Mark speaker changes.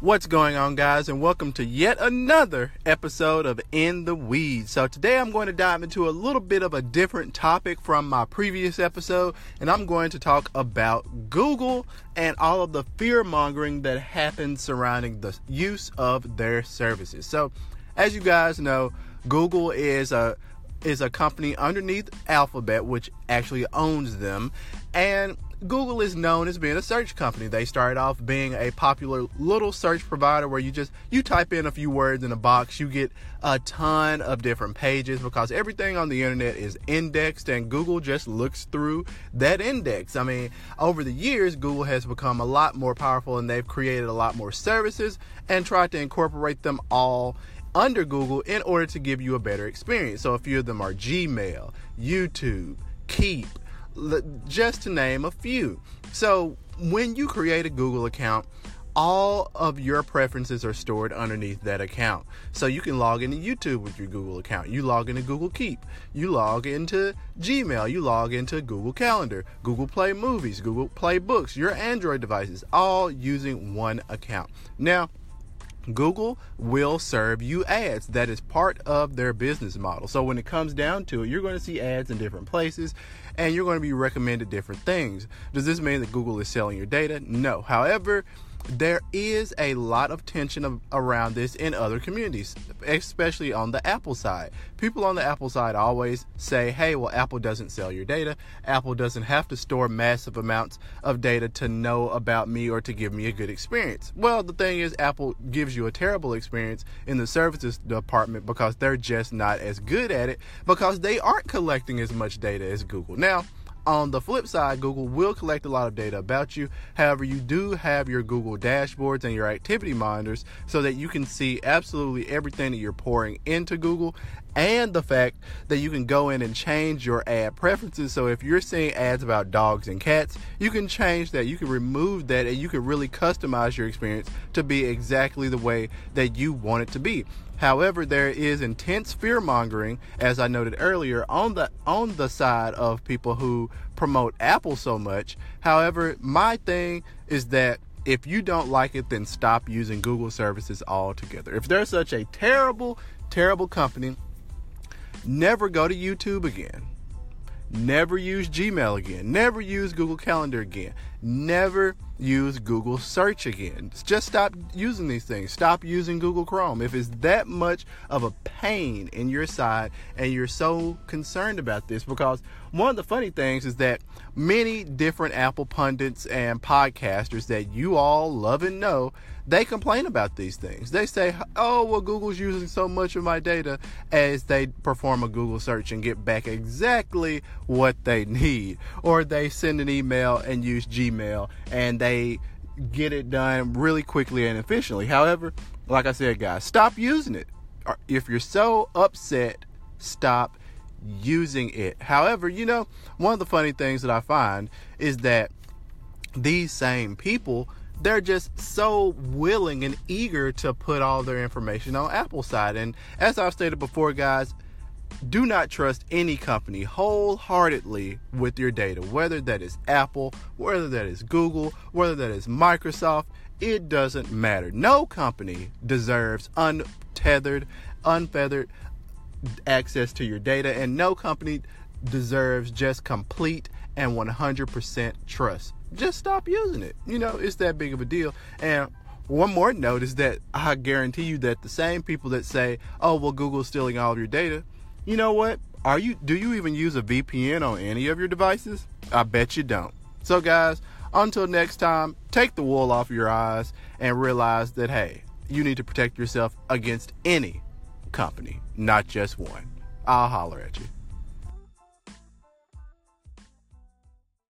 Speaker 1: What's going on, guys, and welcome to yet another episode of In the Weeds. So, today I'm going to dive into a little bit of a different topic from my previous episode, and I'm going to talk about Google and all of the fear mongering that happens surrounding the use of their services. So, as you guys know, Google is a is a company underneath Alphabet, which actually owns them, and Google is known as being a search company. They started off being a popular little search provider where you just you type in a few words in a box, you get a ton of different pages because everything on the internet is indexed and Google just looks through that index. I mean, over the years Google has become a lot more powerful and they've created a lot more services and tried to incorporate them all under Google in order to give you a better experience. So a few of them are Gmail, YouTube, Keep, just to name a few. So, when you create a Google account, all of your preferences are stored underneath that account. So you can log into YouTube with your Google account. You log into Google Keep. You log into Gmail. You log into Google Calendar, Google Play Movies, Google Play Books, your Android devices, all using one account. Now, Google will serve you ads. That is part of their business model. So when it comes down to it, you're going to see ads in different places and you're going to be recommended different things. Does this mean that Google is selling your data? No. However, there is a lot of tension of, around this in other communities, especially on the Apple side. People on the Apple side always say, hey, well, Apple doesn't sell your data. Apple doesn't have to store massive amounts of data to know about me or to give me a good experience. Well, the thing is, Apple gives you a terrible experience in the services department because they're just not as good at it because they aren't collecting as much data as Google. Now, on the flip side, Google will collect a lot of data about you. However, you do have your Google dashboards and your activity monitors so that you can see absolutely everything that you're pouring into Google and the fact that you can go in and change your ad preferences. So if you're seeing ads about dogs and cats, you can change that. You can remove that and you can really customize your experience to be exactly the way that you want it to be. However, there is intense fear mongering, as I noted earlier, on the on the side of people who promote Apple so much. However, my thing is that if you don't like it, then stop using Google services altogether. If they're such a terrible, terrible company, never go to YouTube again. Never use Gmail again. Never use Google Calendar again. Never use Google Search again. Just stop using these things. Stop using Google Chrome. If it's that much of a pain in your side and you're so concerned about this, because one of the funny things is that many different Apple pundits and podcasters that you all love and know they complain about these things. They say, oh, well, Google's using so much of my data as they perform a Google search and get back exactly what they need. Or they send an email and use Gmail and they get it done really quickly and efficiently. However, like I said, guys, stop using it. If you're so upset, stop using it. However, you know, one of the funny things that I find is that these same people they're just so willing and eager to put all their information on Apple side. And as I've stated before, guys, do not trust any company wholeheartedly with your data, whether that is Apple, whether that is Google, whether that is Microsoft. It doesn't matter. No company deserves untethered, unfeathered access to your data, and no company deserves just complete and 100% trust just stop using it. You know, it's that big of a deal. And one more note is that I guarantee you that the same people that say, "Oh, well, Google's stealing all of your data," you know what? Are you? Do you even use a VPN on any of your devices? I bet you don't. So, guys, until next time, take the wool off your eyes and realize that hey, you need to protect yourself against any company, not just one. I'll holler at you.